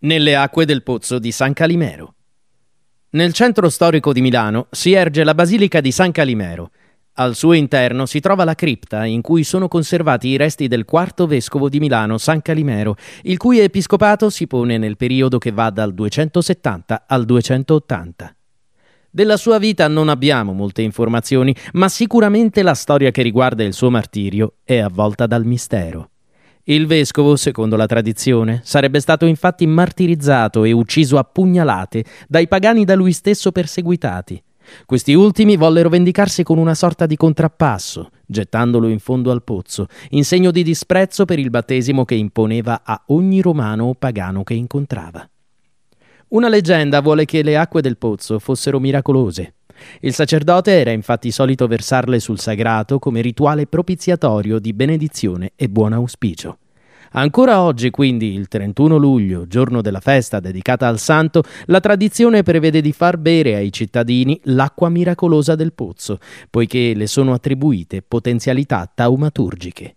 nelle acque del pozzo di San Calimero. Nel centro storico di Milano si erge la Basilica di San Calimero. Al suo interno si trova la cripta in cui sono conservati i resti del quarto vescovo di Milano, San Calimero, il cui episcopato si pone nel periodo che va dal 270 al 280. Della sua vita non abbiamo molte informazioni, ma sicuramente la storia che riguarda il suo martirio è avvolta dal mistero. Il vescovo, secondo la tradizione, sarebbe stato infatti martirizzato e ucciso a pugnalate dai pagani da lui stesso perseguitati. Questi ultimi vollero vendicarsi con una sorta di contrappasso, gettandolo in fondo al pozzo, in segno di disprezzo per il battesimo che imponeva a ogni romano o pagano che incontrava. Una leggenda vuole che le acque del pozzo fossero miracolose. Il sacerdote era infatti solito versarle sul sagrato come rituale propiziatorio di benedizione e buon auspicio. Ancora oggi, quindi, il 31 luglio, giorno della festa dedicata al santo, la tradizione prevede di far bere ai cittadini l'acqua miracolosa del pozzo, poiché le sono attribuite potenzialità taumaturgiche.